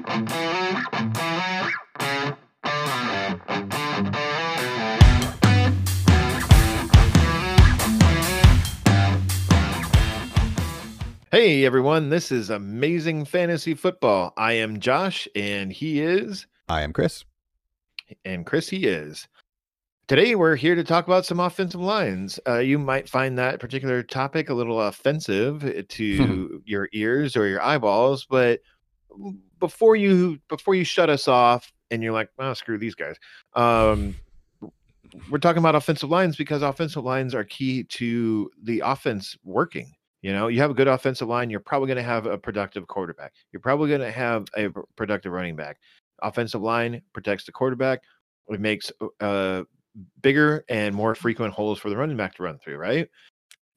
Hey everyone, this is Amazing Fantasy Football. I am Josh and he is I am Chris. and Chris he is. Today we're here to talk about some offensive lines. Uh, you might find that particular topic a little offensive to your ears or your eyeballs, but before you before you shut us off and you're like, "Oh, screw these guys." Um, we're talking about offensive lines because offensive lines are key to the offense working. You know, you have a good offensive line, you're probably going to have a productive quarterback. You're probably going to have a productive running back. Offensive line protects the quarterback. It makes uh bigger and more frequent holes for the running back to run through, right?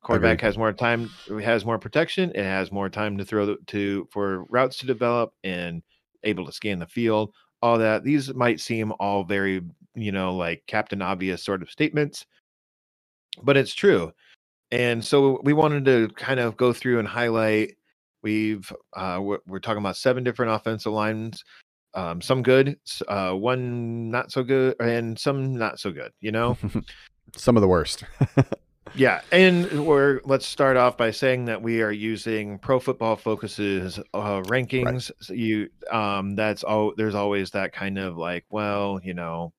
Quarterback has more time, has more protection, it has more time to throw to for routes to develop and able to scan the field. All that. These might seem all very, you know, like Captain Obvious sort of statements, but it's true. And so we wanted to kind of go through and highlight. We've uh, we're, we're talking about seven different offensive lines, um, some good, uh, one not so good, and some not so good. You know, Some of the worst. yeah. And we're let's start off by saying that we are using Pro Football Focus's uh, rankings. So you, um, that's all. There's always that kind of like, well, you know,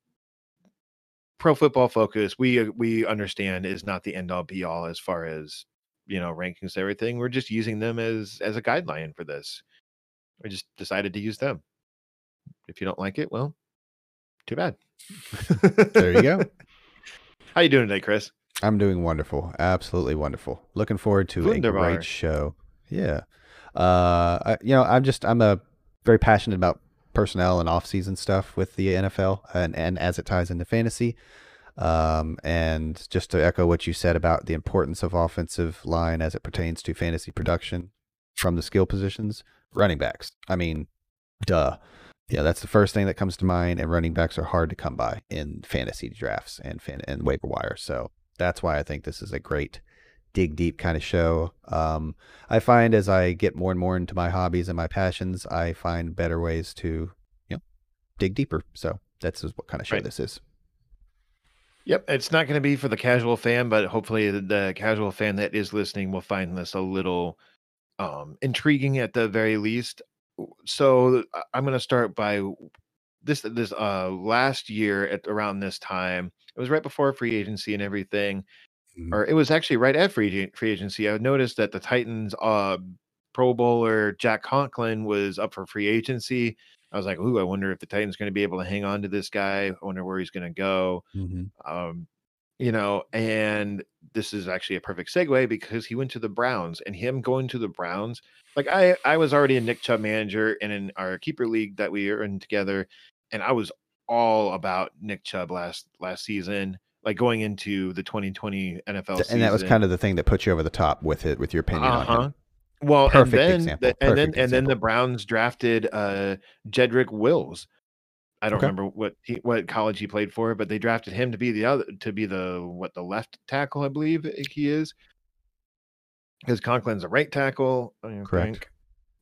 Pro Football Focus. We uh, we understand is not the end all be all as far as you know rankings and everything. We're just using them as as a guideline for this. We just decided to use them. If you don't like it, well, too bad. there you go. How you doing today, Chris? I'm doing wonderful. Absolutely wonderful. Looking forward to a great show. Yeah. Uh, I, you know, I'm just I'm a very passionate about personnel and off-season stuff with the NFL and and as it ties into fantasy. Um, and just to echo what you said about the importance of offensive line as it pertains to fantasy production from the skill positions, running backs. I mean, duh. Yeah, that's the first thing that comes to mind. And running backs are hard to come by in fantasy drafts and fan and waiver wire. So that's why I think this is a great dig deep kind of show. Um, I find as I get more and more into my hobbies and my passions, I find better ways to, you know, dig deeper. So that's what kind of show Right. this is. Yep, it's not going to be for the casual fan, but hopefully the, casual fan that is listening will find this a little um intriguing at the very least. So I- I'm going to start by this this uh last year at around this time. It was right before free agency and everything, Mhm. or it was actually right at free free agency. I noticed that the Titans uh Pro Bowler Jack Conklin was up for free agency. I was like, "Ooh, I wonder if the Titans going to be able to hang on to this guy. I wonder where he's going to go." Mhm. um, you know, and this is actually a perfect segue because he went to the Browns, and him going to the Browns, like I, I was already a Nick Chubb manager and in our keeper league that we are in together, and I was all about Nick Chubb last last season, like going into the 2020 NFL season, And that was kind of the thing that put you over the top with it, with your opinion uh-huh. him. Well, Perfect and then example, the- and then perfect and then the. Browns drafted uh Jedrick Wills. I don't Okay. remember what he, what college he played for, but they drafted him to be the other to be the what the left tackle I believe he is. Because Conklin's a right tackle. Correct. think.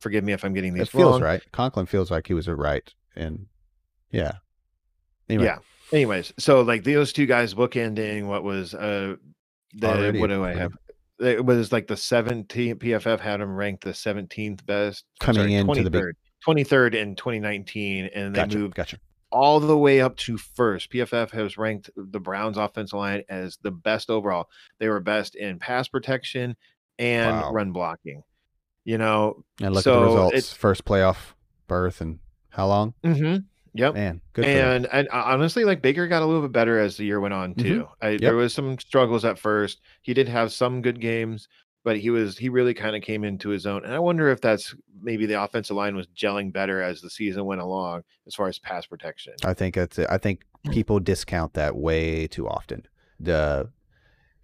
Forgive me if I'm getting these It feels wrong. right. Conklin feels like he was a right. And yeah. Anyway, Yeah. Anyways, so like those two guys bookending what was uh the Already what do I have? It was like the 17th PFF had him ranked the 17th best Coming sorry, into the big- 23rd 23rd in 2019 and they gotcha. moved Gotcha. all the way up to first. PFF has ranked the Browns offensive line as the best overall. They were best in pass protection and Wow. run blocking. You know, And look at the results. First playoff berth and how long? hmm yep. Man, good. And and uh, honestly, like Baker got a little bit better as the year went on Mhm. too. I, There was some struggles at first. He did have some good games, but he was he really kind of came into his own. And I wonder if that's maybe the offensive line was gelling better as the season went along as far as pass protection. I think that's. I think people discount that way too often. The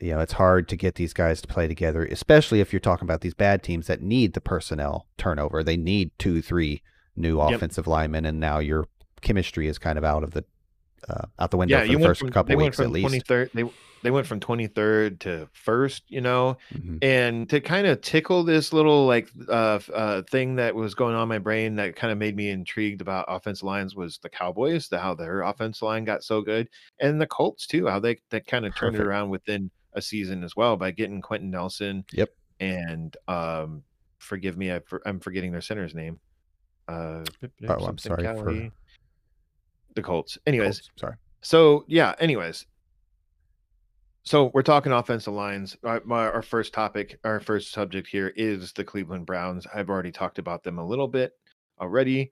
you know, it's hard to get these guys to play together, especially if you're talking about these bad teams that need the personnel turnover. They need two, three new Yep. offensive linemen, and now your chemistry is kind of out of the uh, out the window yeah, for you the went first from couple they went weeks at from least. 23rd. They they went from 23rd to first, you know, Mhm. and to kind of tickle this little like uh, uh thing that was going on in my brain that kind of made me intrigued about offensive lines was the Cowboys, the how their offensive line got so good, and the Colts too, how they that kind of turned it around within a season as well by getting Quenton Nelson Yep. and um forgive me, I, I'm forgetting their center's name. Uh, Oh, I'm something sorry for- Kelly. The Colts. Anyways, Colts, sorry. so yeah. Anyways, so we're talking offensive lines. Our, my, our first topic, our first subject here is the Cleveland Browns. I've already talked about them a little bit already.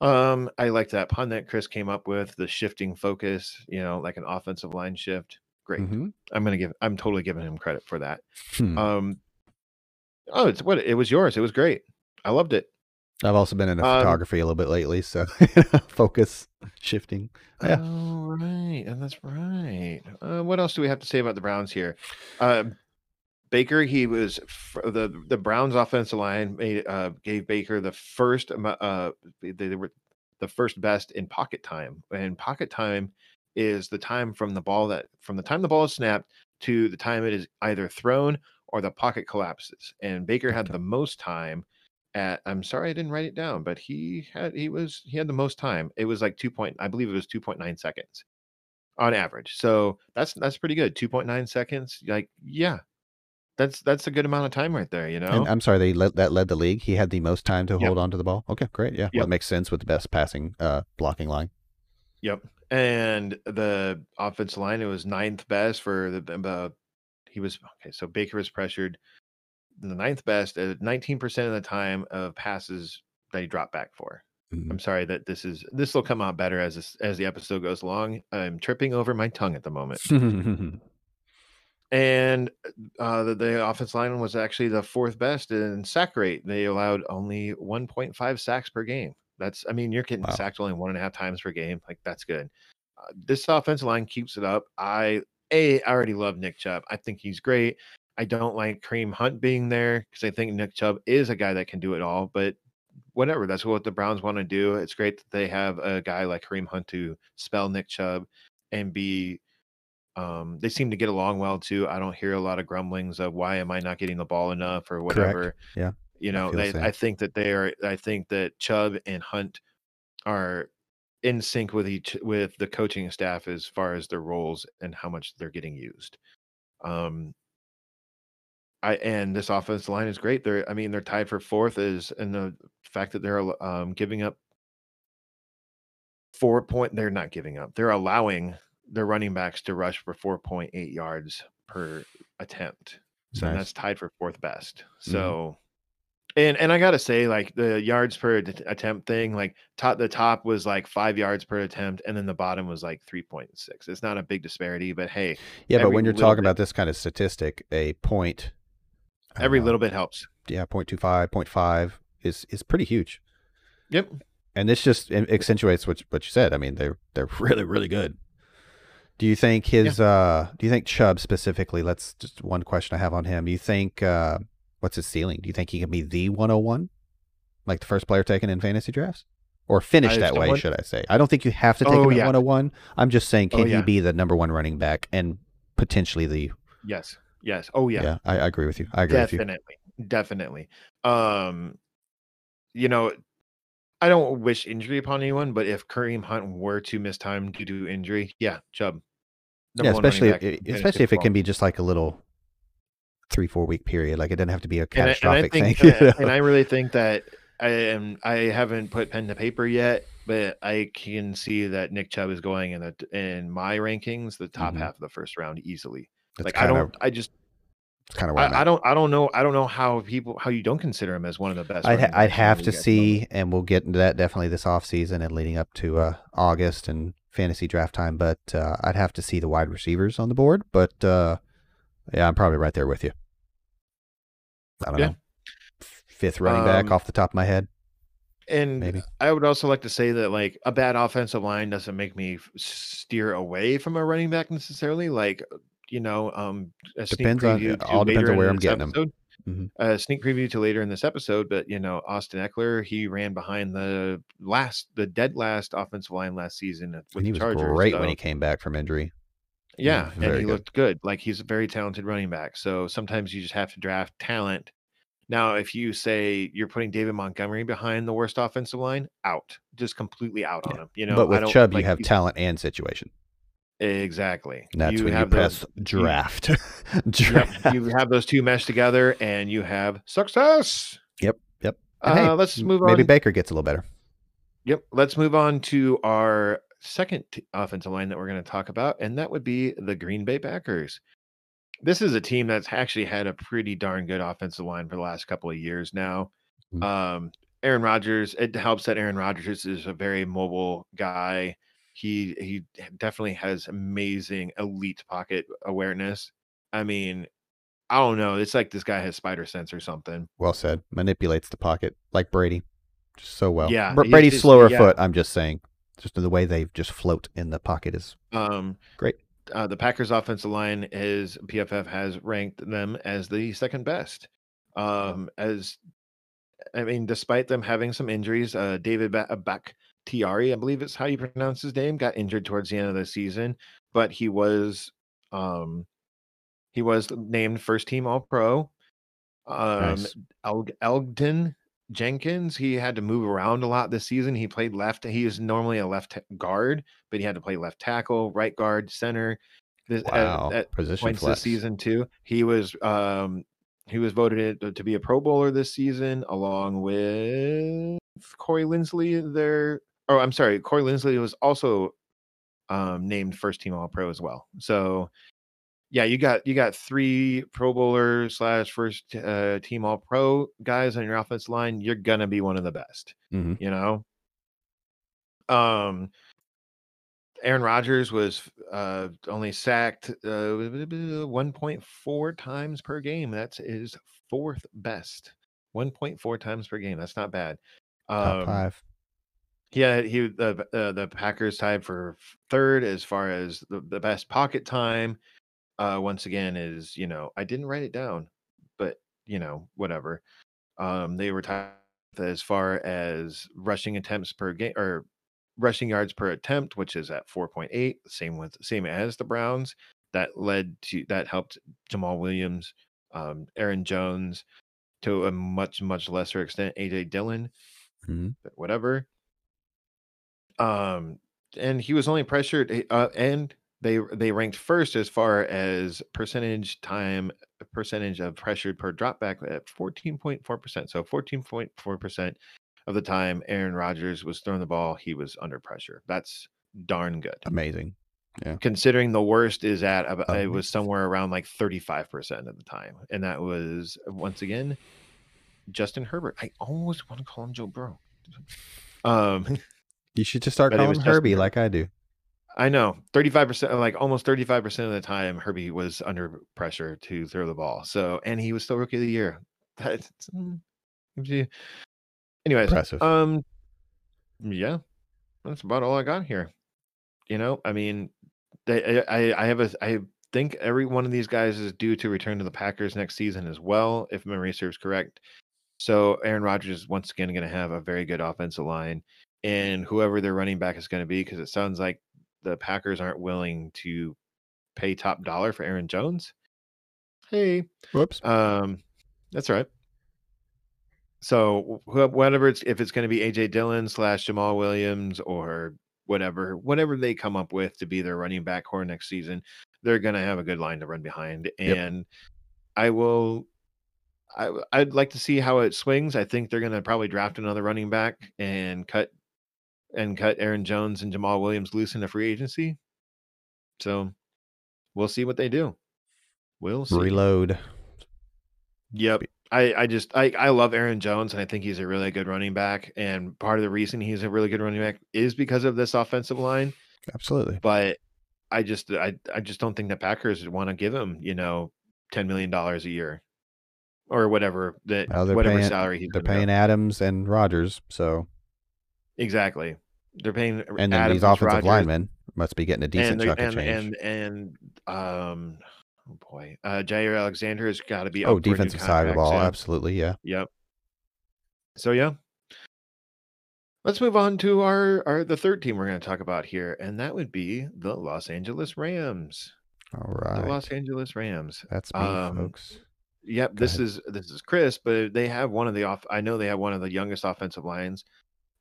Um, I like that pun that Chris came up with, the shifting focus. You know, like an offensive line shift. Great. Mhm. I'm gonna give. I'm totally giving him credit for that. Hmm. Um. Oh, it's what it was yours. It was great. I loved it. I've also been into um, photography a little bit lately, so focus shifting. Yeah. Oh, right. And that's right. Uh, what else do we have to say about the Browns here? Uh, Baker, he was the the Browns offensive line made uh, gave Baker the first uh they, they were the first best in pocket time. And pocket time is the time from the ball that from the time the ball is snapped to the time it is either thrown or the pocket collapses. And Baker had the most time at I'm sorry I didn't write it down, but he had he was he had the most time. It was like 2 point I believe it was 2.9 seconds on average. So that's that's pretty good. 2.9 seconds. Like yeah. That's that's a good amount of time right there, you know. And I'm sorry, they led, that led the league. He had the most time to Yep. hold on to the ball. Okay, great. Yeah, well, Yep. it makes sense with the best passing uh, blocking line. Yep. And the offensive line, it was ninth best for the uh, he was okay. So Baker was pressured the ninth best at 19% of the time of passes that he dropped back for. Mhm. I'm sorry that this is this will come out better as this, as the episode goes along. I'm tripping over my tongue at the moment. And uh, the, the offense line was actually the fourth best in sack rate. They allowed only 1.5 sacks per game. That's, I mean, you're getting Wow. sacked only one and a half times per game. Like that's good. Uh, this offensive line keeps it up. I a I already love Nick Chubb. I think he's great. I don't like Kareem Hunt being there because I think Nick Chubb is a guy that can do it all. But whatever, that's what the Browns want to do. It's great that they have a guy like Kareem Hunt to spell Nick Chubb and be um, they seem to get along well too. I don't hear a lot of grumblings of why am I not getting the ball enough or whatever. Yeah, You know, the they. I think that they are. I think that Chubb and Hunt are in sync with each with the coaching staff as far as their roles and how much they're getting used. Um, I and this offensive line is great. They're I mean they're tied for fourth is and the fact that they're um, giving up four point they're not giving up. They're allowing their running backs to rush for 4.8 yards per attempt. So Nice. that's tied for fourth best. Mhm. So and and I gotta say, like the yards per att- attempt thing, like top the top was like five yards per attempt, and then the bottom was like three point six. It's not a big disparity, but hey, yeah. But when you're talking bit- about this kind of statistic, a point, every don't little bit helps. yeah, 0.25, 0.5 is is pretty huge. Yep. And this just accentuates what what you said. I mean, they're they're really really good. Do you think his uh do you think Chubb specifically, let's just one question I have on him. Do you think uh what's his ceiling? Do you think he can be the 101? Like the first player taken in fantasy drafts? Or finish I that way, should I say? I don't think you have to take Oh, him at yeah. 101. I'm just saying Oh, can yeah. he be the number 1 running back and potentially the Yes. Yes. Oh yeah, yeah. I, I agree with you. I agree with you. definitely. Definitely. Um, you know, I don't wish injury upon anyone, but if Kareem Hunt were to miss time due to injury, yeah, Chubb. Yeah, especially especially if it can be just like a little 3 4 week period. Like it doesn't have to be a and I, and I catastrophic think, thing. and I- and I really think that I am. I haven't put pen to paper yet, but I can see that Nick Chubb is going in the in my rankings the top Mhm. half of the first round easily. Like I don't. of I just. It's kind of I. I don't. I don't know. I don't know how people how you don't consider him as one of the best. I'd, ha- I'd backs in the have to see, and we'll get into that definitely this off season and leading up to uh, August and fantasy draft time. But uh, I'd have to see the wide receivers on the board. But uh, yeah, I'm probably right there with you. I don't Yeah. know. Fifth running back Um, off the top of my head. And Maybe. I would also like to say that like a bad offensive line doesn't make me steer away from a running back necessarily. Like you know, um, a sneak Depends on- preview to all depends on where I'm getting episode. Mhm. A sneak preview to later in this episode, but you know, Austin Ekeler, he ran behind the last, the dead last offensive line last season with And he the was Chargers. great when he came back from injury. Yeah, and he good. looked good. Like he's a very talented running back. So sometimes you just have to draft talent. Now, if you say you're putting David Montgomery behind the worst offensive line, out, just completely out on Yeah. him. You know, but with Chubb, you have talent and situation. Exactly. That's you when you have those- press draft. Yep, you have those two meshed together, and you have success. Yep. Yep. And hey, Uh, let's move Maybe on. Maybe Baker gets a little better. Yep. Let's move on to our second offensive line that we're going to talk about, and that would be the Green Bay Packers. This is a team that's actually had a pretty darn good offensive line for the last couple of years now. Mhm. Um, Aaron Rodgers, it helps that Aaron Rodgers is a very mobile guy. He he definitely has amazing elite pocket awareness. I mean, I don't know. It's like this guy has spider sense or something. Well said. Manipulates the pocket like Brady, just so well. Yeah, Br- Brady's just- slower yeah. foot. I'm just saying, just the way they just float in the pocket is Um, great. uh, the Packers offensive line is PFF has ranked them as the second best. Um, as I mean, despite them having some injuries, uh, David ba- Back Tiari, I believe is how you pronounce his name, got injured towards the end of the season, but he was um, he was named first team All Pro. Um, Nice. El- Jenkins, he had to move around a lot this season. He played left. He is normally a left guard, but he had to play left tackle, right guard, center. This, Wow. at Position points flex. this season too. He was um he was voted to be a Pro Bowler this season, along with Corey Linsley. There, oh, I'm sorry, Corey Linsley was also um named first team All Pro as well. So yeah, you got you got three Pro Bowler slash first uh, team All Pro guys on your offense line. You're gonna be one of the best. Mhm. You know. Um, Aaron Rodgers was uh, only sacked uh, 1.4 times per game. That's his fourth best. 1.4 times per game. That's not bad. Top Um, five. Yeah, he the uh, the Packers tied for third as far as the, the best pocket time. Uh, once again, is you know I didn't write it down, but you know whatever. Um, they were tied as far as rushing attempts per game or rushing yards per attempt, which is at four point eight, same with same as the Browns. That led to that helped Jamaal Williams, um, Aaron Jones, to a much much lesser extent AJ Dillon Mhm. but whatever. Um, and he was only pressured, eh, uh, and they they ranked first as far as percentage time percentage of pressured per dropback at fourteen point four percent. So fourteen point four percent of the time Aaron Rodgers was throwing the ball, he was under pressure. That's darn good. Amazing. Considering the worst is at about, it was somewhere around like thirty five percent of the time, and that was once again Justin Herbert. I almost want to call him Joe Burrow. Um, You should just start But calling him Herbie Herbert. like I do. I know 35%, like almost 35% of the time, Herbie was under pressure to throw the ball. So, and he was still rookie of the year. That's, mm, anyways, Impressive. um, yeah, that's about all I got here. You know, I mean, they, I, I have a, I think every one of these guys is due to return to the Packers next season as well, if memory serves correct. So Aaron Rodgers is once again going to have a very good offensive line, and whoever their running back is going to be, because it sounds like the Packers aren't willing to pay top dollar for Aaron Jones. Hey, Whoops. um, that's right. So wh- whatever it's if it's going to be AJ Dillon slash Jamaal Williams or whatever, whatever they come up with to be their running back core next season, they're going to have a good line to run behind. Yep. And I will. I, would like to see how it swings. I think they're going to probably draft another running back and cut and cut Aaron Jones and Jamaal Williams loose in a free agency. So we'll see what they do. We'll see. Reload. Yep. I, I just I, I love Aaron Jones and I think he's a really good running back. And part of the reason he's a really good running back is because of this offensive line. Absolutely. But I just I, I just don't think the Packers want to give him, you know, ten million dollars a year. Or whatever that Well, whatever paying- salary he's They're paying Adams and Rodgers, so Exactly. They're paying and then these offensive Rodgers, linemen must be getting a decent and, they're- of change. and and um oh boy. Uh Jaire Alexander has got to be oh, up for a new defensive side of the ball, absolutely, yeah. Yep. So yeah. Let's move on to our, our the third team we're going to talk about here, and that would be the Los Angeles Rams. All The. Los Angeles Rams. That's me, Um, folks. Yep, Go this ahead. is this is Chris, but they have one of the off. I know they have one of the youngest offensive lines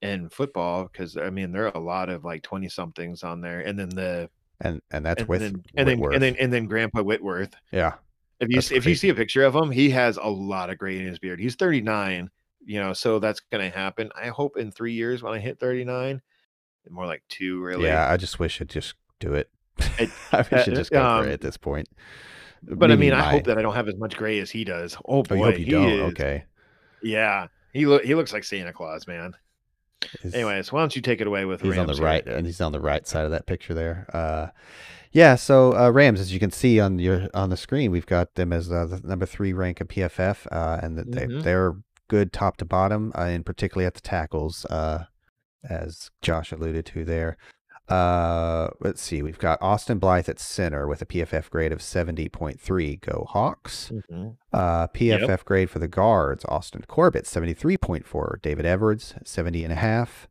in football because I mean there are a lot of like twenty somethings on there, and then the And and that's and with then and then and then and then Grandpa Whitworth. yeah. If you That's s- if you see a picture of him, he has a lot of gray in his beard. He's thirty nine, you know, so that's gonna happen. I hope in three years when I hit thirty nine, more like two really. Yeah, I just wish I'd just do it. It- I wish uh, I'd just go for um, it at this point. But I mean, I hope that I don't have as much gray as he does. Oh Oh, boy, you hope you don't. is. Okay. Yeah, he look he looks like Santa Claus, man. Is- Anyways, why don't you take it away with he's on the right, and he's on the right side of that picture there. Uh, yeah. So uh, Rams, as you can see on your on the screen, we've got them as uh, the number three rank of PFF, uh, and that they Mhm. they're good top to bottom, uh, and particularly at the tackles, uh, as Josh alluded to there. Uh, let's see, we've got Austin Blythe at center with a PFF grade of seventy point three. Go Hawks. Mhm. Uh, PFF grade for the guards, Austin Corbett, 73.4. David Edwards, 70 and a half.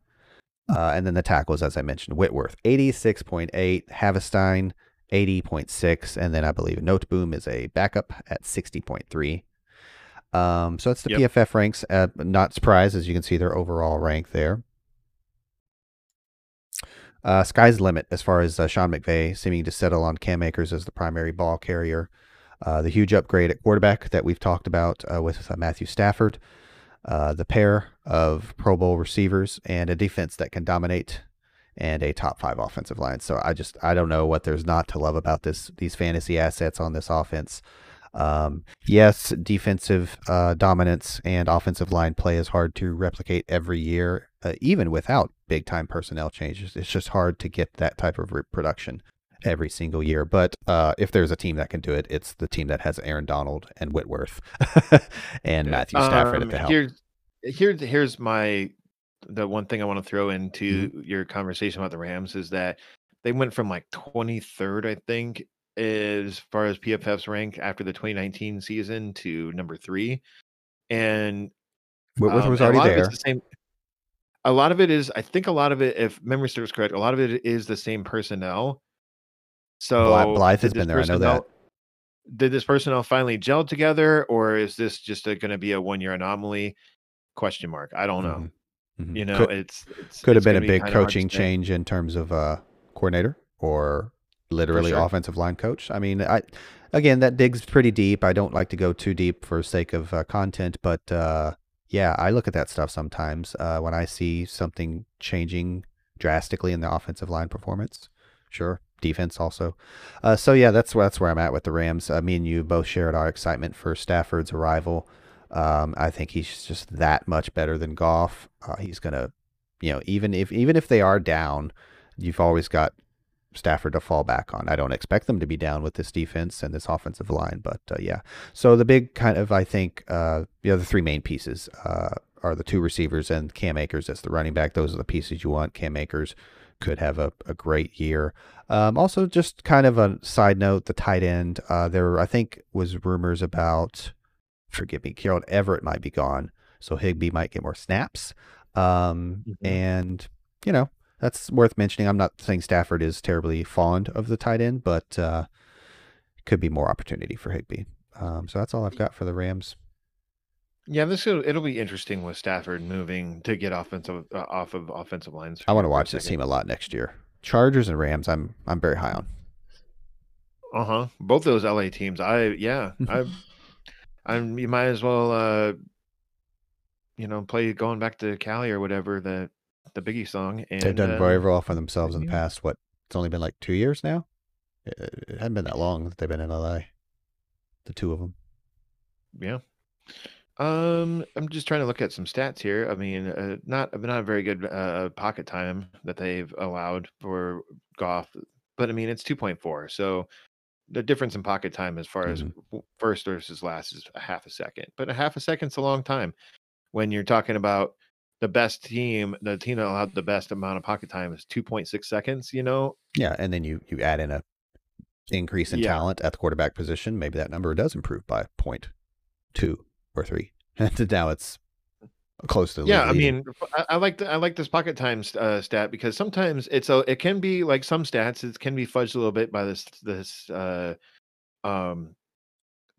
Uh, and then the tackles, as I mentioned, Whitworth, 86.8. Havenstein, 80.6. And then I believe Noteboom is a backup at 60.3. Um, so it's the Yep. PFF ranks. Uh, not surprised, as you can see their overall rank there. Uh, sky's the limit as far as uh, Sean McVay seeming to settle on Cam Akers as the primary ball carrier. Uh, the huge upgrade at quarterback that we've talked about uh, with uh, Matthew Stafford, uh, the pair of Pro Bowl receivers, and a defense that can dominate, and a top five offensive line. So I just I don't know what there's not to love about this these fantasy assets on this offense. Um, yes, defensive dominance and offensive line play is hard to replicate every year, uh, even without big time personnel changes. It's just hard to get that type of production every single year. But uh, if there's a team that can do it, it's the team that has Aaron Donald and Whitworth and Matthew Stafford Um, at the helm. Here's here's here's my the one thing I want to throw into Mm-hmm. your conversation about the Rams is that they went from like 23rd, I think, as far as PFF's rank after the 2019 season to number three, and Whitworth um, was already there. The same. A lot of it is, I think, a lot of it, if memory serves correct, a lot of it is the same personnel. So Blythe, has been there. I know that. Did this personnel finally gel together, or is this just going to be a one-year anomaly? Question mark. I don't know. Mhm. Mhm. You know, could, it's, it's could have been a be big to coaching change in terms of uh, coordinator or literally sure. offensive line coach. I mean, I again that digs pretty deep. I don't like to go too deep for sake of uh, content, but uh, yeah, I look at that stuff sometimes uh, when I see something changing drastically in the offensive line performance. Sure, defense also. Uh, so yeah, that's that's where I'm at with the Rams. Uh, me and you both shared our excitement for Stafford's arrival. Um, I think he's just that much better than Goff. Uh, he's gonna, you know, even if even if they are down, you've always got Stafford to fall back on. I don't expect them to be down with this defense and this offensive line, but uh, yeah. So the big kind of I think uh, the three main pieces uh, are the two receivers and Cam Akers as the running back. Those are the pieces you want. Cam Akers could have a, a great year. Um, also, just kind of a side note, the tight end. Uh, there, I think, was rumors about. Forgive me, Gerald Everett might be gone, so Higbee might get more snaps. Um, Mhm. and you know that's worth mentioning. I'm not saying Stafford is terribly fond of the tight end, but uh, could be more opportunity for Higbee. Um, so that's all I've got for the Rams. Yeah, this will, it'll be interesting with Stafford moving to get offensive uh, off of offensive lines. I want to watch this team a lot next year. Chargers and Rams, I'm I'm very high on. Uh huh. Both those LA teams. I yeah. I I'm. You might as well. uh You know, play going back to Cali or whatever the the Biggie song. And They've done uh, very well for themselves in the past. What? It's only been like two years now. It, it hadn't been that long that they've been in LA. The two of them. Yeah. Um, I'm just trying to look at some stats here. I mean, uh, not not a very good uh, pocket time that they've allowed for Goff, but I mean it's 2.4. So the difference in pocket time as far as Mhm. w- first versus last is a half a second. But a half a second's a long time when you're talking about the best team. The team that allowed the best amount of pocket time is 2.6 seconds. You know, Yeah, and then you you add in a increase in Yeah. talent at the quarterback position. Maybe that number does improve by point two or three. And now it's close to Yeah, I mean, I, I like the, I like this pocket time st- uh, stat because sometimes it's a it can be like some stats it can be fudged a little bit by this this uh um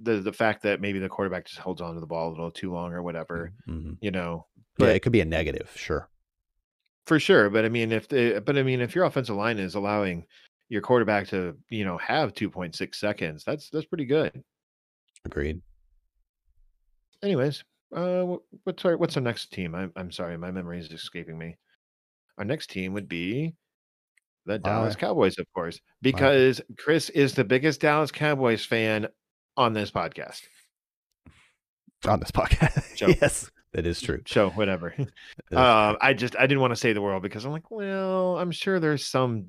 the the fact that maybe the quarterback just holds on to the ball a little too long or whatever, Mhm. you know. Yeah, it could be a negative, sure. for sure, but I mean if the but I mean if your offensive line is allowing your quarterback to, you know, have 2.6 seconds, that's that's pretty good. Agreed. Anyways, uh what's our what's our next team? I'm I'm sorry, my memory is escaping me. Our next team would be the Dallas Cowboys, of course, because Chris is the biggest Dallas Cowboys fan on this podcast. on this podcast. Show. yes, that is true. Show, whatever. Uh, I just I didn't want to say the world because I'm like, well, I'm sure there's some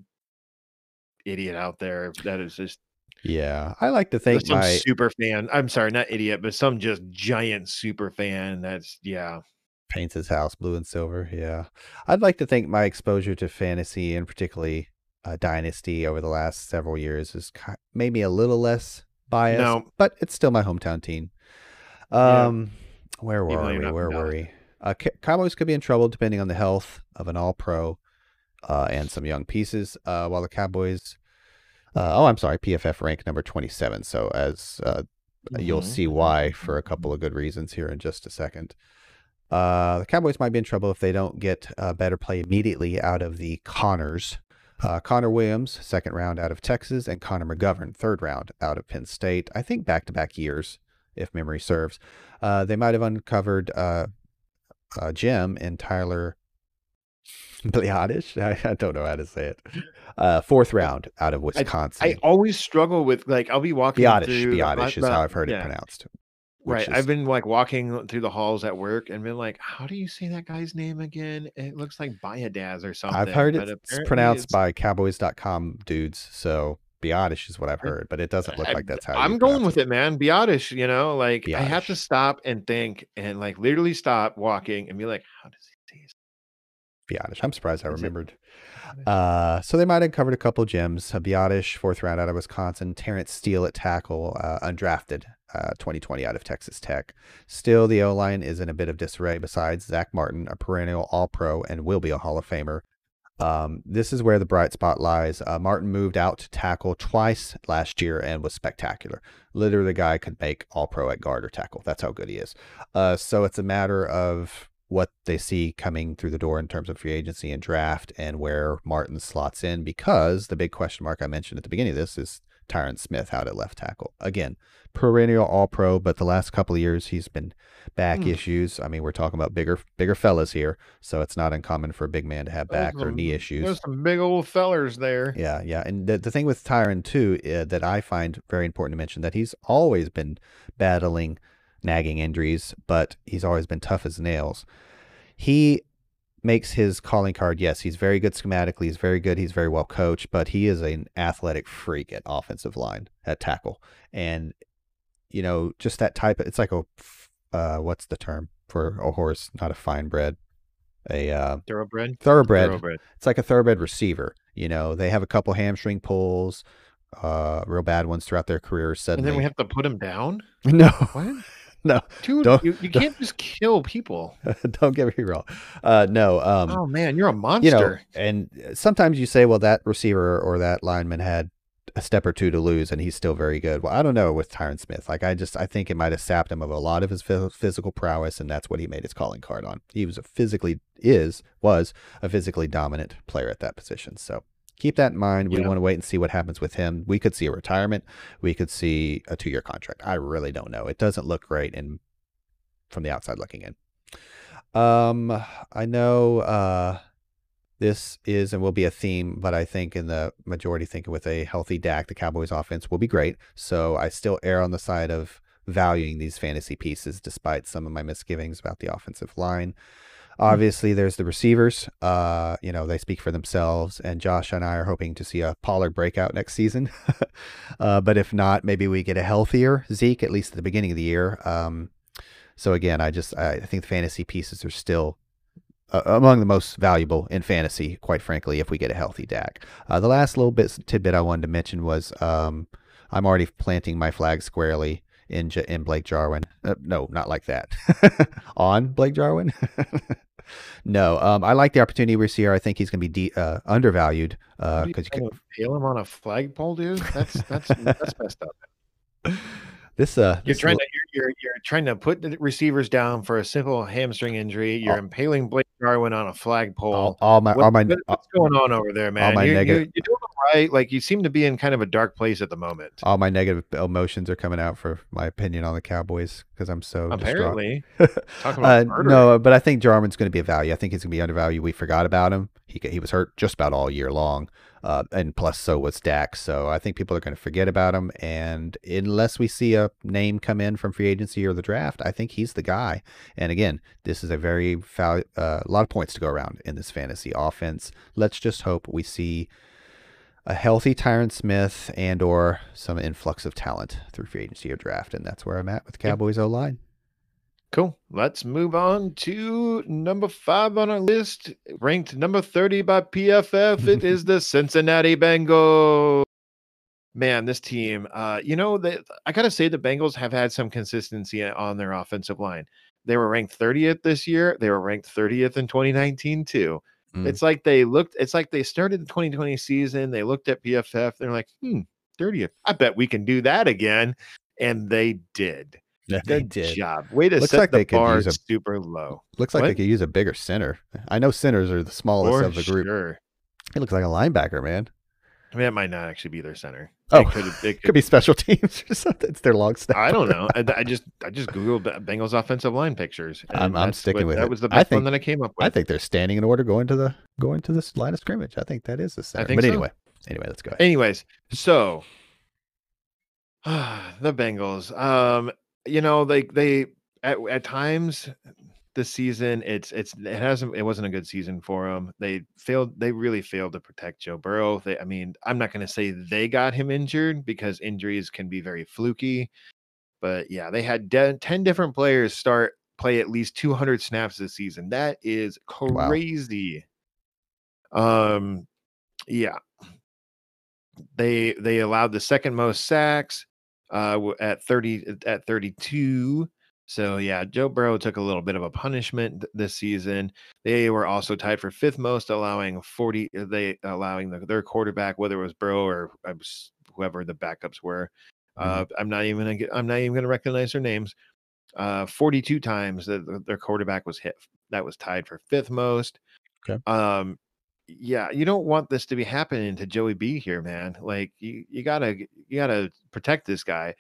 idiot out there that is just Yeah, I like to think some my super fan. I'm sorry, not idiot, but some just giant super fan. That's yeah. paints his house blue and silver. Yeah, I'd like to think my exposure to fantasy and particularly uh, dynasty over the last several years is maybe a little less biased, No. but it's still my hometown team. Yeah. Um, where were you're we? Where were we? Uh, Cowboys could be in trouble depending on the health of an All-Pro uh, and some young pieces. Uh, while the Cowboys, uh, oh, I'm sorry, PFF rank number 27. So as uh, you'll Mhm. see why for a couple of good reasons here in just a second. Uh, the Cowboys might be in trouble if they don't get uh, better play immediately out of the Connors. Uh, Connor Williams, second round out of Texas, and Connor McGovern, third round out of Penn State. I think back to back years, if memory serves. Uh, they might have uncovered uh, uh, Jim and Tyler Bliadish. I, I don't know how to say it. Uh, fourth round out of Wisconsin. I always struggle with like I'll be walking Biadish, through Biadish is uh, how I've heard yeah. it pronounced. Right. is- I've been like walking through the halls at work and been like, how do you say that guy's name again? It looks like Biadaz or something. I've heard it's pronounced it's- by Cowboys.com dudes, so Biadish is what I've heard, but it doesn't look like that's how I'm going with it, man. Biadish, you know, like I have to stop and think and like literally stop walking and be like, how does he say his Biadish. I'm surprised I remembered. Uh, so they might have covered a couple gems. Biadish, fourth round out of Wisconsin. Terrence Steele at tackle, uh, undrafted, uh, 2020 out of Texas Tech. Still, the O line is in a bit of disarray. Besides Zack Martin, a perennial All Pro and will be a Hall of Famer. Um, this is where the bright spot lies. Uh, Martin moved out to tackle twice last year and was spectacular. Literally, the guy could make All Pro at guard or tackle. That's how good he is. Uh, so it's a matter of what they see coming through the door in terms of free agency and draft and where Martin slots in because the big question mark I mentioned at the beginning of this is Tyron Smith out at left tackle. Again, perennial all pro, but the last couple of years he's been back Hmm. issues. I mean, we're talking about bigger bigger fellas here, so it's not uncommon for a big man to have back There's or some- knee issues. There's some big old fellers there. Yeah, yeah. And the, the thing with Tyron, too, uh, that I find very important to mention that he's always been battling nagging injuries, but he's always been tough as nails. He makes his calling card, yes, he's very good schematically. He's very good. He's very well coached, but he is an athletic freak at offensive line, at tackle. And, you know, just that type of, it's like a, uh, what's the term for a horse? Not a fine bred, a uh, Thoroughbred. thoroughbred Thoroughbred. it's like a thoroughbred receiver. You know, they have a couple hamstring pulls, uh, real bad ones throughout their careers. And Suddenly, then we have to put him down. no, What? no, Dude, you, you can't just kill people. don't get me wrong. Uh, no, um, oh man, you're a monster. you know, and sometimes you say, well, that receiver or that lineman had a step or two to lose, and he's still very good. Well, I don't know with Tyron Smith. Like, I just, I think it might have sapped him of a lot of his phys- physical prowess, and that's what he made his calling card on. He was a physically is was a physically dominant player at that position. So keep that in mind. We Yeah. want to wait and see what happens with him. We could see a retirement. We could see a two year contract. I really don't know. It doesn't look great, and from the outside looking in. Um, I know uh, this is and will be a theme, but I think in the majority thinking with a healthy Dak, the Cowboys offense will be great. So I still err on the side of valuing these fantasy pieces despite some of my misgivings about the offensive line. Obviously, there's the receivers. Uh, you know, they speak for themselves, and Josh and I are hoping to see a Pollard breakout next season. uh, but if not, maybe we get a healthier Zeke, at least at the beginning of the year. Um, so again, I just I think the fantasy pieces are still uh, among the most valuable in fantasy, quite frankly, if we get a healthy Dak. Uh, the last little bit tidbit I wanted to mention was um, I'm already planting my flag squarely in J- in Blake Jarwin. Uh, no, not like that. On Blake Jarwin. no, um, I like the opportunity we see here. I think he's going to be de- uh, undervalued because are you trying to pale him on a flagpole, dude. That's that's that's messed up. This uh You're this trying l- to you're, you're trying to put the receivers down for a simple hamstring injury. You're impaling Blake Jarwin on a flagpole. all, all my What- all my what's going on over there, man? All my you're, negative- you're, you're doing all right. Like you seem to be in kind of a dark place at the moment. all my negative emotions are coming out for my opinion on the Cowboys because I'm so. Apparently, talking Uh, no, but I think Jarwin's going to be a value. I think he's going to be undervalued. We forgot about him. He he was hurt just about all year long, uh, and plus so was Dak. So I think people are going to forget about him. And unless we see a name come in from free agency or the draft, I think he's the guy. And again, this is a very val- uh, a lot of points to go around in this fantasy offense. Let's just hope we see a healthy Tyron Smith and or some influx of talent through free agency or draft, and that's where I'm at with. Cowboys O line. Cool. Let's move on to number five on our list, ranked number 30 by PFF. it is the Cincinnati Bengals. Man, this team, uh, you know, they, I got to say the Bengals have had some consistency on their offensive line. They were ranked 30th this year. They were ranked 30th in 2019 too. Mm. It's like they looked, it's like they started the 2020 season. They looked at PFF. They're like, hmm, 30th. I bet we can do that again. And they did. Yeah, they Good did. job. Way to Looks set like the they could bar use a- super low. Looks like they could use a bigger center. I know centers are the smallest For of the group. sure. He looks like a linebacker, man. I mean, that might not actually be their center. Oh, it could, it Could be special teams or something. It's their long snapper. I don't know. I, I just I just googled Bengals offensive line pictures. I'm- I'm sticking what- with that it. was the I best think- one that I came up with. I think they're standing in order going to the going to this line of scrimmage. I think that is the center. think but so. anyway, anyway, let's go. Ahead. Anyways, so the Bengals. Um, you know, they they at, at times this season it's it's it hasn't it wasn't a good season for them. They failed. They really failed to protect Joe Burrow. They, I mean, I'm not going to say they got him injured because injuries can be very fluky. But yeah, they had de- ten different players start play at least 200 snaps this season. That is Wow. crazy. Um, yeah, they they allowed the second most sacks uh at 30 at 32 so yeah joe burrow took a little bit of a punishment this season they were also tied for fifth most allowing 40 uh, they allowing the, their quarterback whether it was burrow or uh, whoever the backups were uh i'm not even gonna get, i'm not even gonna recognize their names uh 42 times that their quarterback was hit that was tied for fifth most Okay. um yeah, you don't want this to be happening to Joey B here, man. Like you, you gotta, you gotta protect this guy.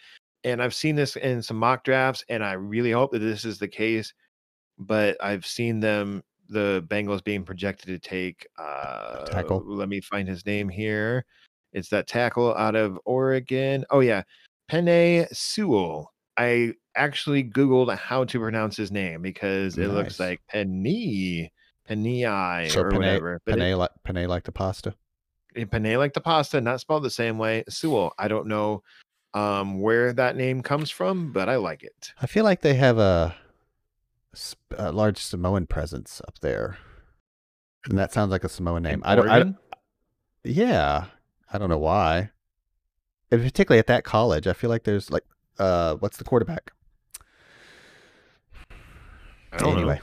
And I've seen this in some mock drafts, and I really hope that this is the case. But I've seen them, the Bengals being projected to take. Uh, Tackle. Let me find his name here. It's that tackle out of Oregon. Oh yeah, Penei Sewell. I actually googled how to pronounce his name because it looks like Penny. Penny So or Panay, whatever. But it- like, Panay like the pasta. eh, Panay like the pasta, not spelled the same way. Sewell. I don't know um where that name comes from, but I like it. I feel like they have a, a large Samoan presence up there, and that sounds like a Samoan name. I don't. I, Oregon? yeah, I don't know why. And particularly at that college, I feel like there's like, uh, what's the quarterback? Don't anyway, know.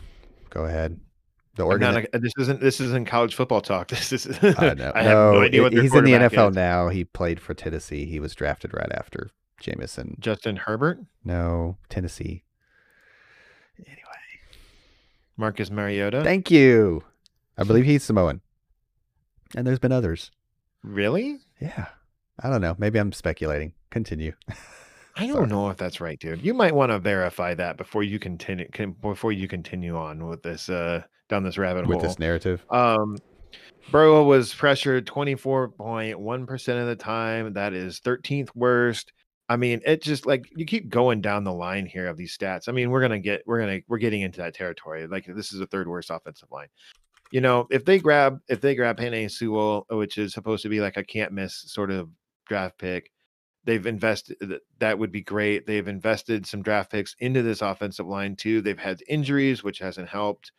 go ahead. The Oregon. not a- this isn't this isn't college football talk. This is I know. I have no, No, idea what he's in the NFL is. now. He played for Tennessee. He was drafted right after Jamison. Justin Herbert, No, Tennessee. Anyway, Marcus Mariota. thank you. I believe he's Samoan. And there's been others. really? Yeah. I don't know. Maybe I'm speculating. Continue. I don't know if that's right, dude. You might want to verify that before you continue can, before you continue on with this uh down this rabbit With hole. With this narrative. Um, Burrow was pressured 24.1% of the time. That is 13th worst. I mean, it just like you keep going down the line here of these stats. I mean, we're gonna get we're gonna we're getting into that territory. Like this is the third worst offensive line. You know, if they grab if they grab Penei Sewell, which is supposed to be like a can't miss sort of draft pick, they've invested that would be great. They've invested some draft picks into this offensive line too. They've had injuries, which hasn't helped.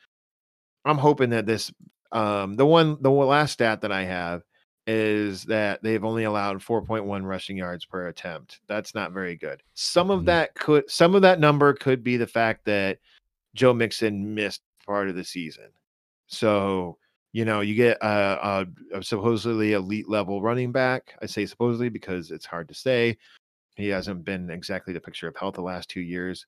I'm hoping that this um the one the last stat that I have is that they've only allowed 4.1 rushing yards per attempt. That's not very good. Some of Mhm. that could some of that number could be the fact that Joe Mixon missed part of the season. So, you know, you get a, a, a supposedly elite level running back. I say supposedly because it's hard to say. He hasn't been exactly the picture of health the last two years.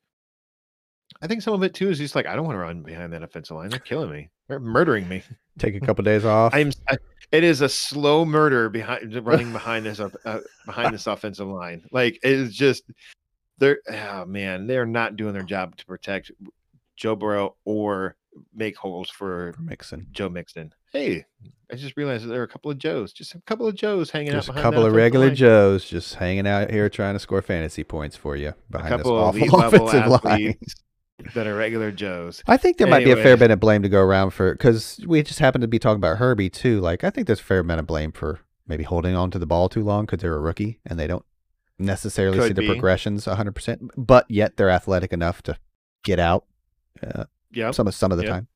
I think some of it too is just like I don't want to run behind that offensive line. They're killing me. They're murdering me. Take a couple days off. I'm. I, it is a slow murder behind running behind this uh, behind this offensive line. Like it is just they're oh man, they're not doing their job to protect Joe Burrow or make holes for Mixon. Joe Mixon. Hey, I just realized that there are a couple of Joes, just a couple of Joes hanging Just out behind A couple of regular line. Joes just hanging out here trying to score fantasy points for you behind this awful level offensive line. That are regular Joes. I think there might be a fair bit of blame to go around for because we just happened to be talking about Herbie too. Like I think there's a fair amount of blame for maybe holding on to the ball too long because they're a rookie and they don't necessarily see Could the be. progressions 100. percent But yet they're athletic enough to get out uh, Yep. some of some of the Yep. time.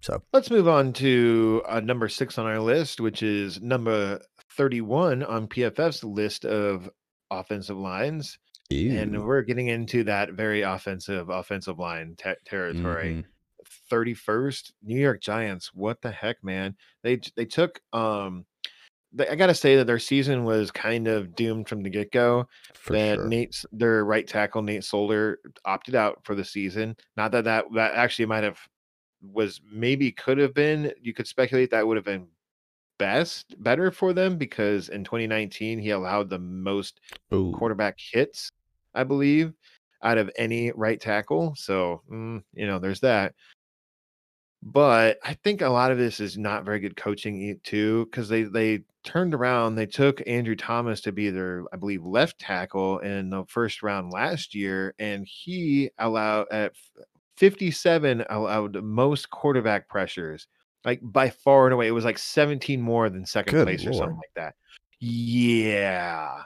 So Let's move on to uh, number six on our list, which is number 31 on PFF's list of offensive lines. And we're getting into that very offensive offensive line te- territory. Mhm. 31st, New York Giants. What the heck, man? They they took um they, I got to say that their season was kind of doomed from the get-go. that sure. Nate's their right tackle Nate Solder opted out for the season. Not that that that actually might have was maybe could have been. You could speculate that would have been best better for them because in 2019 he allowed the most Ooh. quarterback hits, I believe, out of any right tackle. So mm, you know, there's that. But I think a lot of this is not very good coaching too, because they they turned around. They took Andrew Thomas to be their, I believe, left tackle in the first round last year, and he allowed at 57 allowed most quarterback pressures, like by far and away. It was like 17 more than second Good place or something like that. Yeah.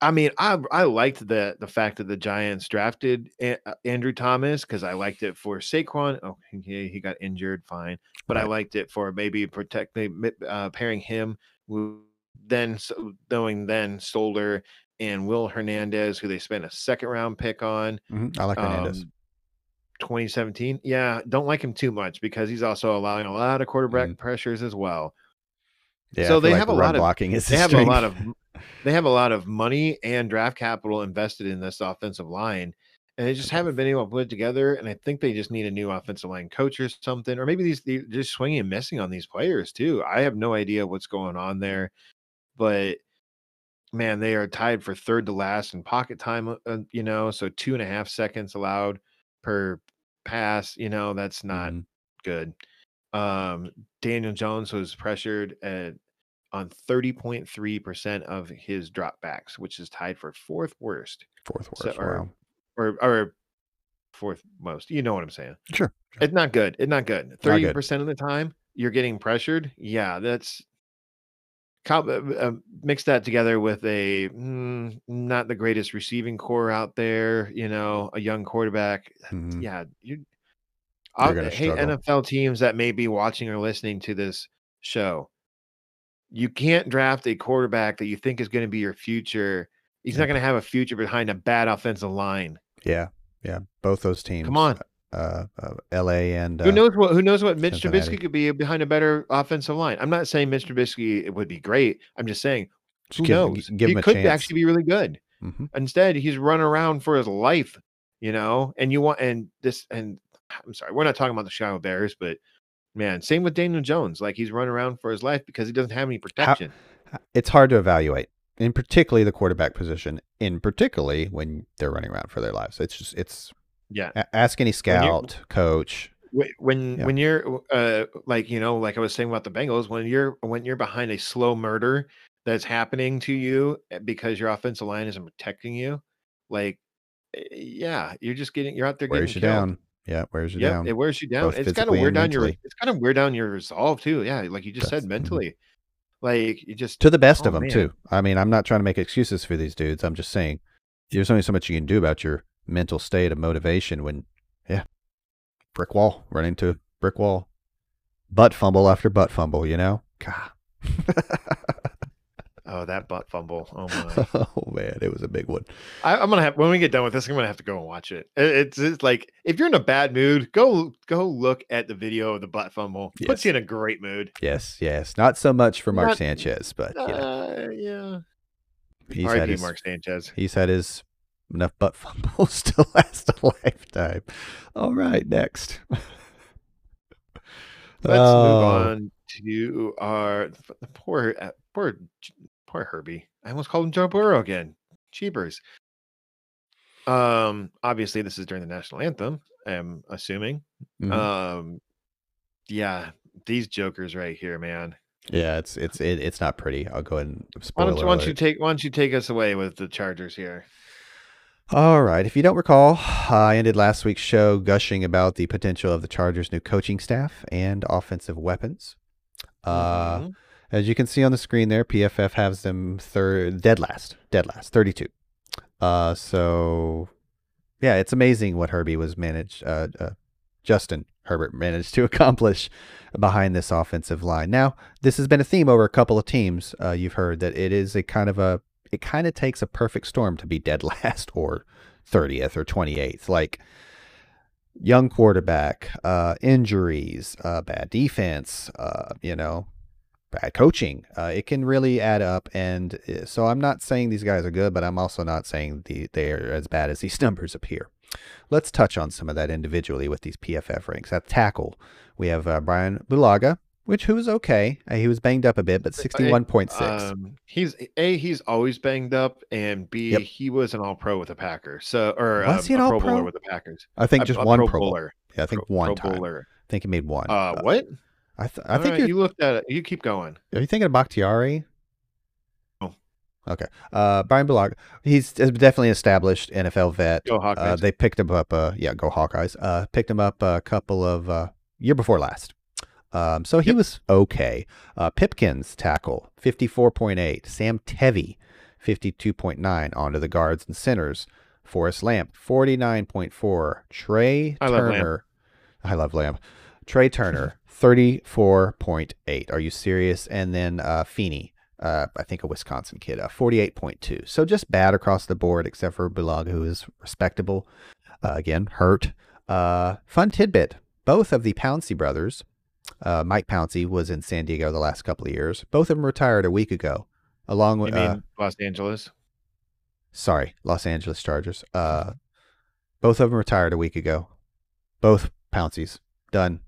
I mean, I I liked the the fact that the Giants drafted A- uh, Andrew Thomas because I liked it for Saquon. Oh, he, he got injured, fine, but I liked it for maybe protecting uh, pairing him with then knowing then Solder and Will Hernandez, who they spent a second round pick on. Mhm. I like Hernandez. Um, 2017. Yeah, don't like him too much because he's also allowing a lot of quarterback Mhm. pressures as well. yeah, so they like have a lot of- blocking is They have a lot of they have a lot of money and draft capital invested in this offensive line, and they just haven't been able to put it together. And I think they just need a new offensive line coach or something, or maybe these they're just swinging and missing on these players too. I have no idea what's going on there, but man, they are tied for third to last in pocket time. uh, Uh, you know, so two and a half seconds allowed per pass. You know, that's not Mhm. good. Um, Daniel Jones was pressured at on 30.3% of his dropbacks, which is tied for fourth worst Fourth So- worst. or- wow. or or fourth most. You know what I'm saying? Sure. It's not good. It's not good. good. 30% of the time you're getting pressured. Yeah, that's uh, uh, mix that together with a mm, not the greatest receiving corps out there, you know, a young quarterback. Mhm. Yeah, you hey struggle. NFL teams that may be watching or listening to this show. You can't draft a quarterback that you think is going to be your future. He's Yeah. not going to have a future behind a bad offensive line. Yeah, yeah. Both those teams. Come on. Uh, uh, L.A. and uh, Who knows what who knows what Mitch. Trubisky could be behind a better offensive line. I'm not saying Mitch Trubisky would be great. I'm just saying just who give, knows? Give he a could chance. actually be really good. Mhm. Instead, he's running around for his life, you know. And you want and this and I'm sorry, we're not talking about the Chicago Bears, but man, same with Daniel Jones. Like he's running around for his life because he doesn't have any protection. It's hard to evaluate, in particularly the quarterback position. In particularly when they're running around for their lives. It's just it's yeah. ask any scout, coach. When Yeah. when you're uh like you know like i was saying about the bengals when you're when you're behind a slow murder that's happening to you eh, because your offensive line isn't protecting you like eh, yeah you're just getting you're out there Wears you getting killed. down. Yeah, wears you Yep, down. it wears you down It's kind of wear down your mentally. it's gotta wear down your resolve too yeah like you just Does, said mhm. mentally like you just to the best Oh, of them man. too. I mean, I'm not trying to make excuses for these dudes. I'm just saying there's only so much you can do about your mental state of motivation when, yeah, brick wall, running to brick wall, butt fumble after butt fumble. You know, God, Oh, that butt fumble. Oh my. oh man, it was a big one. I, am gonna have when we get done with this, I'm gonna have to go and watch it. it it's, it's like if you're in a bad mood, go go look at the video of the butt fumble. Yes. Puts you in a great mood. Yes, yes. Not so much for Mark Not- Sanchez, but you know, Uh, yeah. he's had his Mark Sanchez. he's had his enough butt fumbles to last a lifetime. All right, next. Let's Oh, move on to our the poor uh, poor poor Herbie. I almost called him Joe Burrow again. Cheapers. Um, obviously this is during the national anthem. I'm assuming. mhm. Um, yeah, these jokers right here, man. yeah, it's it's it, it's not pretty. I'll go ahead and Why spoil don't, you, why don't you take why don't you take us away with the Chargers here? All right. If you don't recall, I ended last week's show gushing about the potential of the Chargers' new coaching staff and offensive weapons. Uh, Mhm. As you can see on the screen there, PFF has them third, dead last, dead last, 32. Uh, so, yeah, it's amazing what Herbie was managed, uh, uh, Justin Herbert managed to accomplish behind this offensive line. Now, this has been a theme over a couple of teams. Uh, you've heard that it is a kind of a, it kind of takes a perfect storm to be dead last or 30th or 28th. Like, young quarterback, uh, injuries, uh, bad defense, uh, you know, bad coaching. Uh, it can really add up. And uh, so I'm not saying these guys are good, but I'm also not saying the, they're as bad as these numbers appear. Let's touch on some of that individually with these PFF ranks. At tackle, we have uh, Brian Bulaga, which who was okay. Uh, he was banged up a bit, but 61.6. Um, he's a he's always banged up, and b Yep. he was an All Pro with the Packers. So or Was um, he an a All Pro Pro? Bowler with the Packers. I think just a one Pro Pro Bowler. Yeah, I think Pro- one Pro time. Bowler. I think he made one. Uh, Uh, what? I, th- I think right, you're, looked at it. You keep going. Are you thinking of Bakhtiari? Oh. Okay. Uh, Brian Bulaga. He's definitely established NFL vet. Go Uh, they picked him up. Uh, yeah, go Hawkeyes. Uh, picked him up a couple of uh, year before last. Um, so he Yep. was okay. Uh, Pipkins tackle fifty four point eight. Sam Tevi fifty two point nine onto the guards and centers. Forrest Lamp forty nine point four. Trey I love. Turner. I love Lamp. Trey Turner thirty four point eight. Are you serious? And then uh, Feeney. Uh, I think a Wisconsin kid, uh, 48.2. So just bad across the board, except for Bulaga, who is respectable. Uh, again, hurt. Uh, fun tidbit: both of the Pouncey brothers, uh, Mike Pouncey was in San Diego the last couple of years. Both of them retired a week ago, along You with. mean Uh, Los Angeles? sorry, Los Angeles Chargers. Uh, both of them retired a week ago. Both Pounceys done.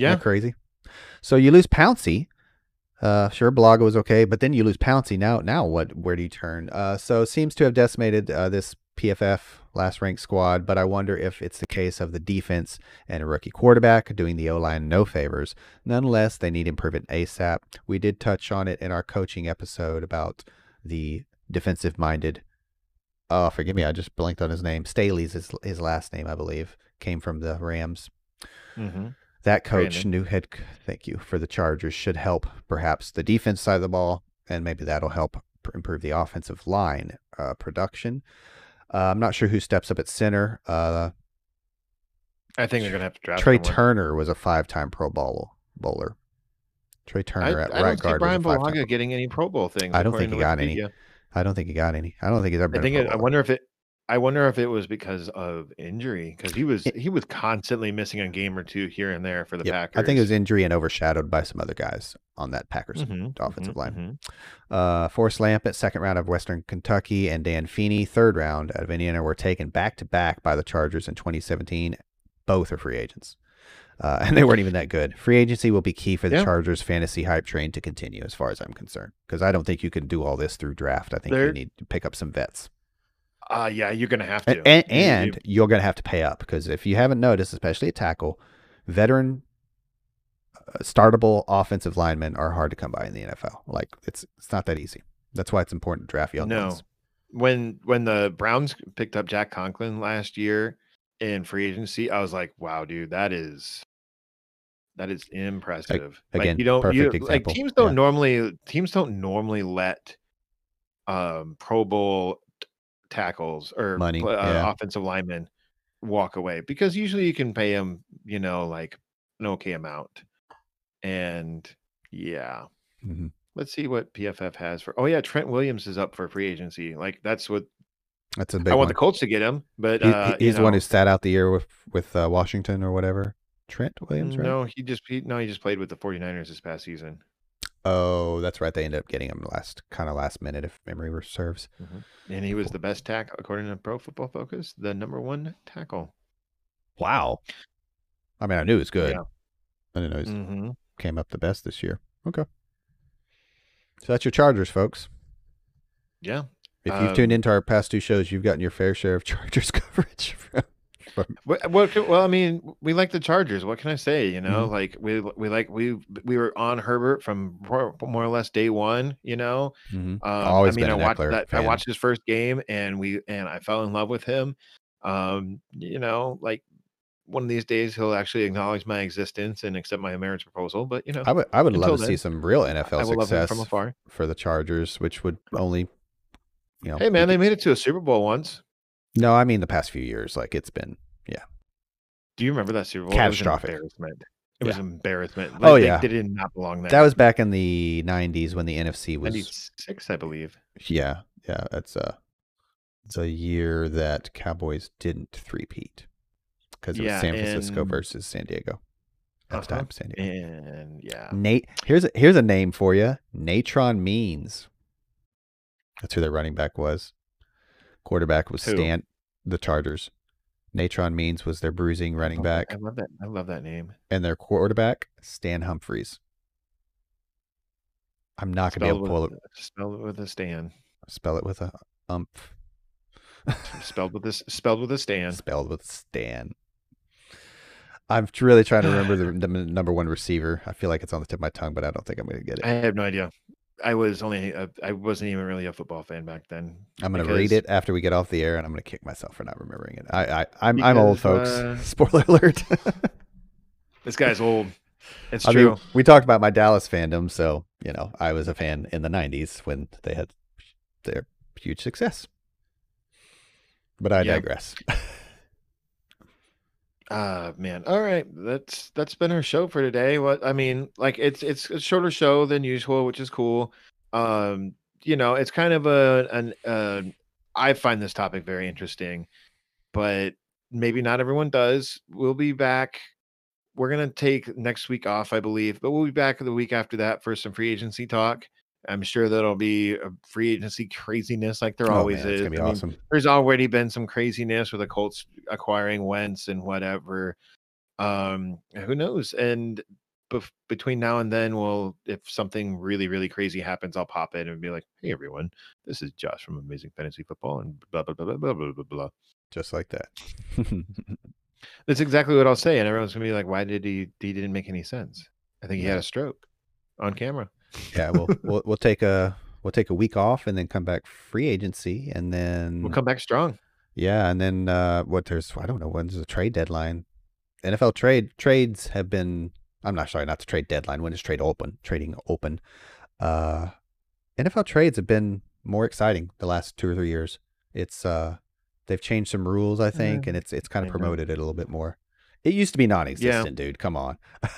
Yeah. crazy. So you lose Pouncey. Uh, sure, Bulaga was okay, but then you lose Pouncey. Now, now what? Where do you turn? Uh, so seems to have decimated uh, this PFF last ranked squad. But I wonder if it's the case of the defense and a rookie quarterback doing the O line no favors. Nonetheless, they need improvement ASAP. We did touch on it in our coaching episode about the defensive minded. Oh, forgive me, I just blanked on his name. Staley's his, his last name, I believe, came from the Rams. hmm That coach, Brandon. new head, thank you for the Chargers, should help perhaps the defense side of the ball, and maybe that'll help improve the offensive line uh, production. Uh, I'm not sure who steps up at center. Uh, I think they're gonna have to draft Trey someone. Turner was a five-time Pro Bowl bowler. Trey I, Turner at I right guard Brian was a five-time. Bulaga getting any Pro Bowl things. I don't think he to got any. I don't think he got any. I don't think he's ever I been. think it, I wonder if it. I wonder if it was because of injury because he was he was constantly missing a game or two here and there for the Yep, Packers. I think it was injury and overshadowed by some other guys on that Packers Mhm, offensive mhm, line. mhm. Uh, Forrest Lamp at second round of Western Kentucky and Dan Feeney, third round out of Indiana, were taken back to back by the Chargers in 2017. Both are free agents. Uh, and they weren't even that good. Free agency will be key for the Yeah. Chargers fantasy hype train to continue, as far as I'm concerned. Because I don't think you can do all this through draft. I think you They're- need to pick up some vets. Uh, yeah, you're gonna have And, to. and, you, you, you're going to have to pay up because if you haven't noticed, especially at tackle, veteran uh, startable offensive linemen are hard to come by in the NFL. Like it's it's not that easy. That's why it's important to draft young no, ones. when when the Browns picked up Jack Conklin last year in free agency, I was like, wow, dude, that is that is impressive. again, like you don't you, perfect like teams don't Yeah. normally teams don't normally let um Pro Bowl tackles or Money, uh, yeah. offensive linemen walk away because usually you can pay them, you know, like an okay amount. And yeah, hmm Let's see what PFF has for. Oh yeah, Trent Williams is up for free agency. Like that's what That's a big I want one. the Colts to get him, but He- he- uh, he's the one who sat out the year with with uh, Washington or whatever. Trent Williams, right? no, he just he, no, he just played with the 49ers this past season. Oh, that's right. They ended up getting him last kind of last minute, if memory serves. And he was the best tackle according to Pro Football Focus, the number one tackle. Wow. I mean, I knew he was good. Yeah. I didn't know he hmm came up the best this year. Okay. So that's your Chargers, folks. Yeah. If you've tuned Um, into our past two shows, you've gotten your fair share of Chargers coverage. From, from, Well, well, I mean, we like the Chargers. What can I say? You know, Mhm. like we we like we we were on Herbert from more, more or less day one. You know, Mhm. Um, Always I mean, been I watched that. I watched his first game, and we and I fell in love with him. Um, you know, like one of these days he'll actually acknowledge my existence and accept my marriage proposal. But you know, I would I would love to see some real NFL will love him success from afar. for the Chargers, which would only, you know. Hey man, they made it to a Super Bowl once. No, I mean the past few years, like it's been. Yeah. Do you remember that Super Bowl? Catastrophic. It was an embarrassment. It was Yeah. embarrassment. Oh, they, yeah. they did not belong there. That was back in the '90s when the NFC was. ninety six, I believe. Yeah, yeah, that's a it's a year that Cowboys didn't threepeat because it was Yeah, San Francisco and- versus San Diego. At the Uh-huh. time, San Diego. And yeah, Nate, here's a, here's a name for you. Natron Means. That's who their running back was. Quarterback was Who? Stan. The Chargers. Natron Means was their bruising running oh, back. I love that. I love that name. and their quarterback Stan Humphries. I'm not gonna be able to pull with, it, with a Stan. spell it with a umph. Spelled with this. Spelled with a Stan. spelled with Stan. I'm really trying to remember the, the number one receiver. I feel like it's on the tip of my tongue, but I don't think I'm going to get it. I have no idea. I was only. A, I wasn't even really a football fan back then. I'm going to read it after we get off the air, and I'm going to kick myself for not remembering it. I, I I'm I'm old, folks. uh, Spoiler alert. This guy's old. It's I true. mean, we talked about my Dallas fandom, so you know I was a fan in the '90s when they had their huge success. But I Yeah. digress. Ah man. All right. That's that's been our show for today. What I mean, like it's it's a shorter show than usual, which is cool. Um, you know, it's kind of a an uh I find this topic very interesting, but maybe not everyone does. We'll be back. We're gonna take next week off, I believe, but we'll be back the week after that for some free agency talk. I'm sure that'll be a free agency craziness like there oh always man, is. gonna be I mean, awesome. there's already been some craziness with the Colts acquiring Wentz and whatever. Um, who knows? And bef- between now and then, we'll if something really really crazy happens, I'll pop in and be like, "Hey everyone, this is Josh from Amazing Fantasy Football," and blah blah blah blah blah blah blah. blah. Just like that. That's exactly what I'll say, and everyone's gonna be like, "Why did he? He didn't make any sense." I think he had a stroke on camera. Yeah, we'll we'll we'll take a we'll take a week off and then come back free agency and then We'll come back strong. yeah, and then uh what there's I don't know when's the trade deadline. NFL trade trades have been I'm not sorry, not the trade deadline, when is trade open, trading open. Uh NFL trades have been more exciting the last two or three years. It's uh they've changed some rules, I think, and it's it's kind of promoted it a little bit more. It used to be non-existent, dude. Come on.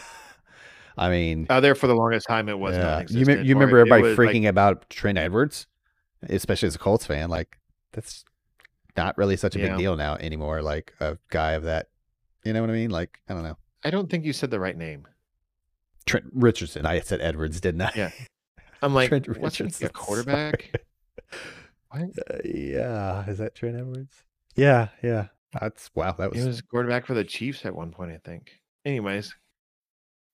I mean, Uh, there for the longest time, it was yeah. You, me- you remember everybody was, like, freaking about Trent Edwards, especially as a Colts fan. Like that's not really such a big deal now anymore. Like a guy of that, you know what I mean? Like I don't know. I don't think you said the right name. Trent Richardson. I said Edwards, didn't I? Yeah. I'm like, Trent what's Richardson, a quarterback? What? Uh, yeah, is that Trent Edwards? Yeah, yeah. That's wow. That was. He was. was quarterback for the Chiefs at one point, I think. Anyways,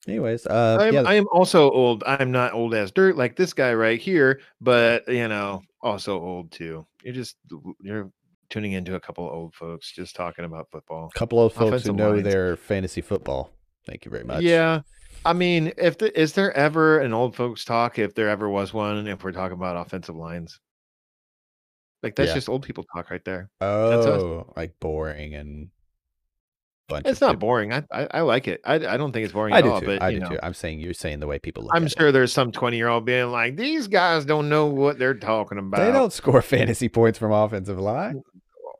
Anyways, uh, I'm, yeah, I am also old. I'm not old as dirt like this guy right here, but you know, also old too. You're just you're tuning into a couple of old folks just talking about football. a couple of folks who know lines. their fantasy football. Thank you very much. Yeah. I mean, if the, is there ever an old folks talk? If there ever was one, if we're talking about offensive lines, like that's Yeah. just old people talk right there. Oh, like boring and. Bunch It's not people- boring. I, I I like it. I I don't think it's boring I at do all. too. But I do know, too. I'm saying you're saying the way people look. I'm at it. sure there's some 20 year old being like, these guys don't know what they're talking about. They don't score fantasy points from offensive line.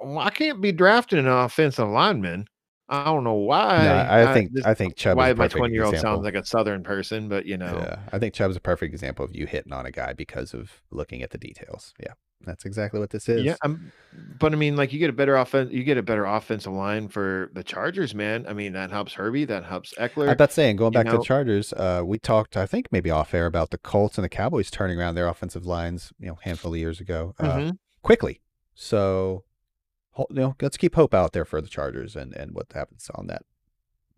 Well, I can't be drafting an offensive lineman. I don't know why. No, I uh, think this- I think Chubb. why my 20 year old sounds like a southern person, but you know, Yeah, I think Chubb's a perfect example of you hitting on a guy because of looking at the details. Yeah, that's exactly what this is. yeah. I'm, but I mean, like you get a better offense, you get a better offensive line for the Chargers, man. I mean, that helps Herbie, that helps Ekeler. I'm saying, going you back to know- the Chargers, uh, we talked, I think maybe off air about the Colts and the Cowboys turning around their offensive lines, you know, handful of years ago, uh, Mhm. quickly. So, you know, let's keep hope out there for the Chargers and and what happens on that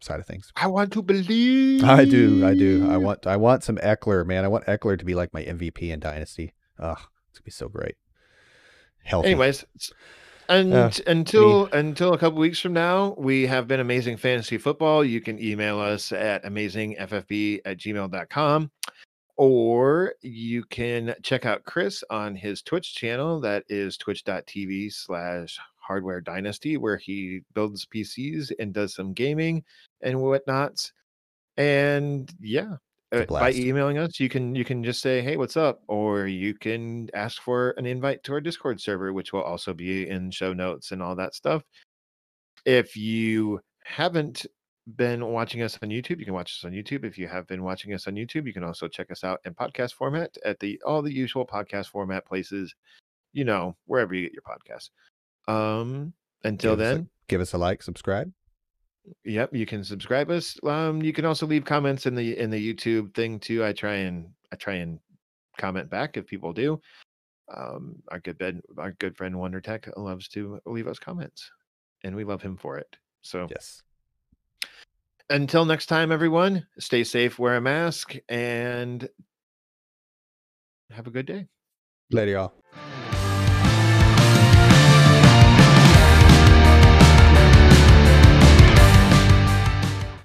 side of things. I want to believe. I do, I do. I want, I want some Ekeler, man. I want Ekeler to be like my MVP in Dynasty. Ugh, it's gonna be so great. Healthy. Anyways, and Uh, until until a couple weeks from now, we have been amazing fantasy football. You can email us at amazingffb at gmail.com or you can check out Chris on his Twitch channel. That is twitch.tv slash hardware dynasty, where he builds PCs and does some gaming and whatnots. And yeah, by emailing us, you can you can just say, "Hey, what's up?" or you can ask for an invite to our Discord server, which will also be in show notes and all that stuff. If you haven't been watching us on YouTube, you can watch us on YouTube. If you have been watching us on YouTube, you can also check us out in podcast format at the all the usual podcast format places, you know, wherever you get your podcasts. Um, until Give us a- then, give us a like, subscribe. Yep, you can subscribe us. Um, you can also leave comments in the in the YouTube thing too. I try and I try and comment back if people do. Um, our good bed, our good friend Wonder Tech loves to leave us comments, and we love him for it. So Yes. until next time, everyone, stay safe, wear a mask, and have a good day. Later, y'all.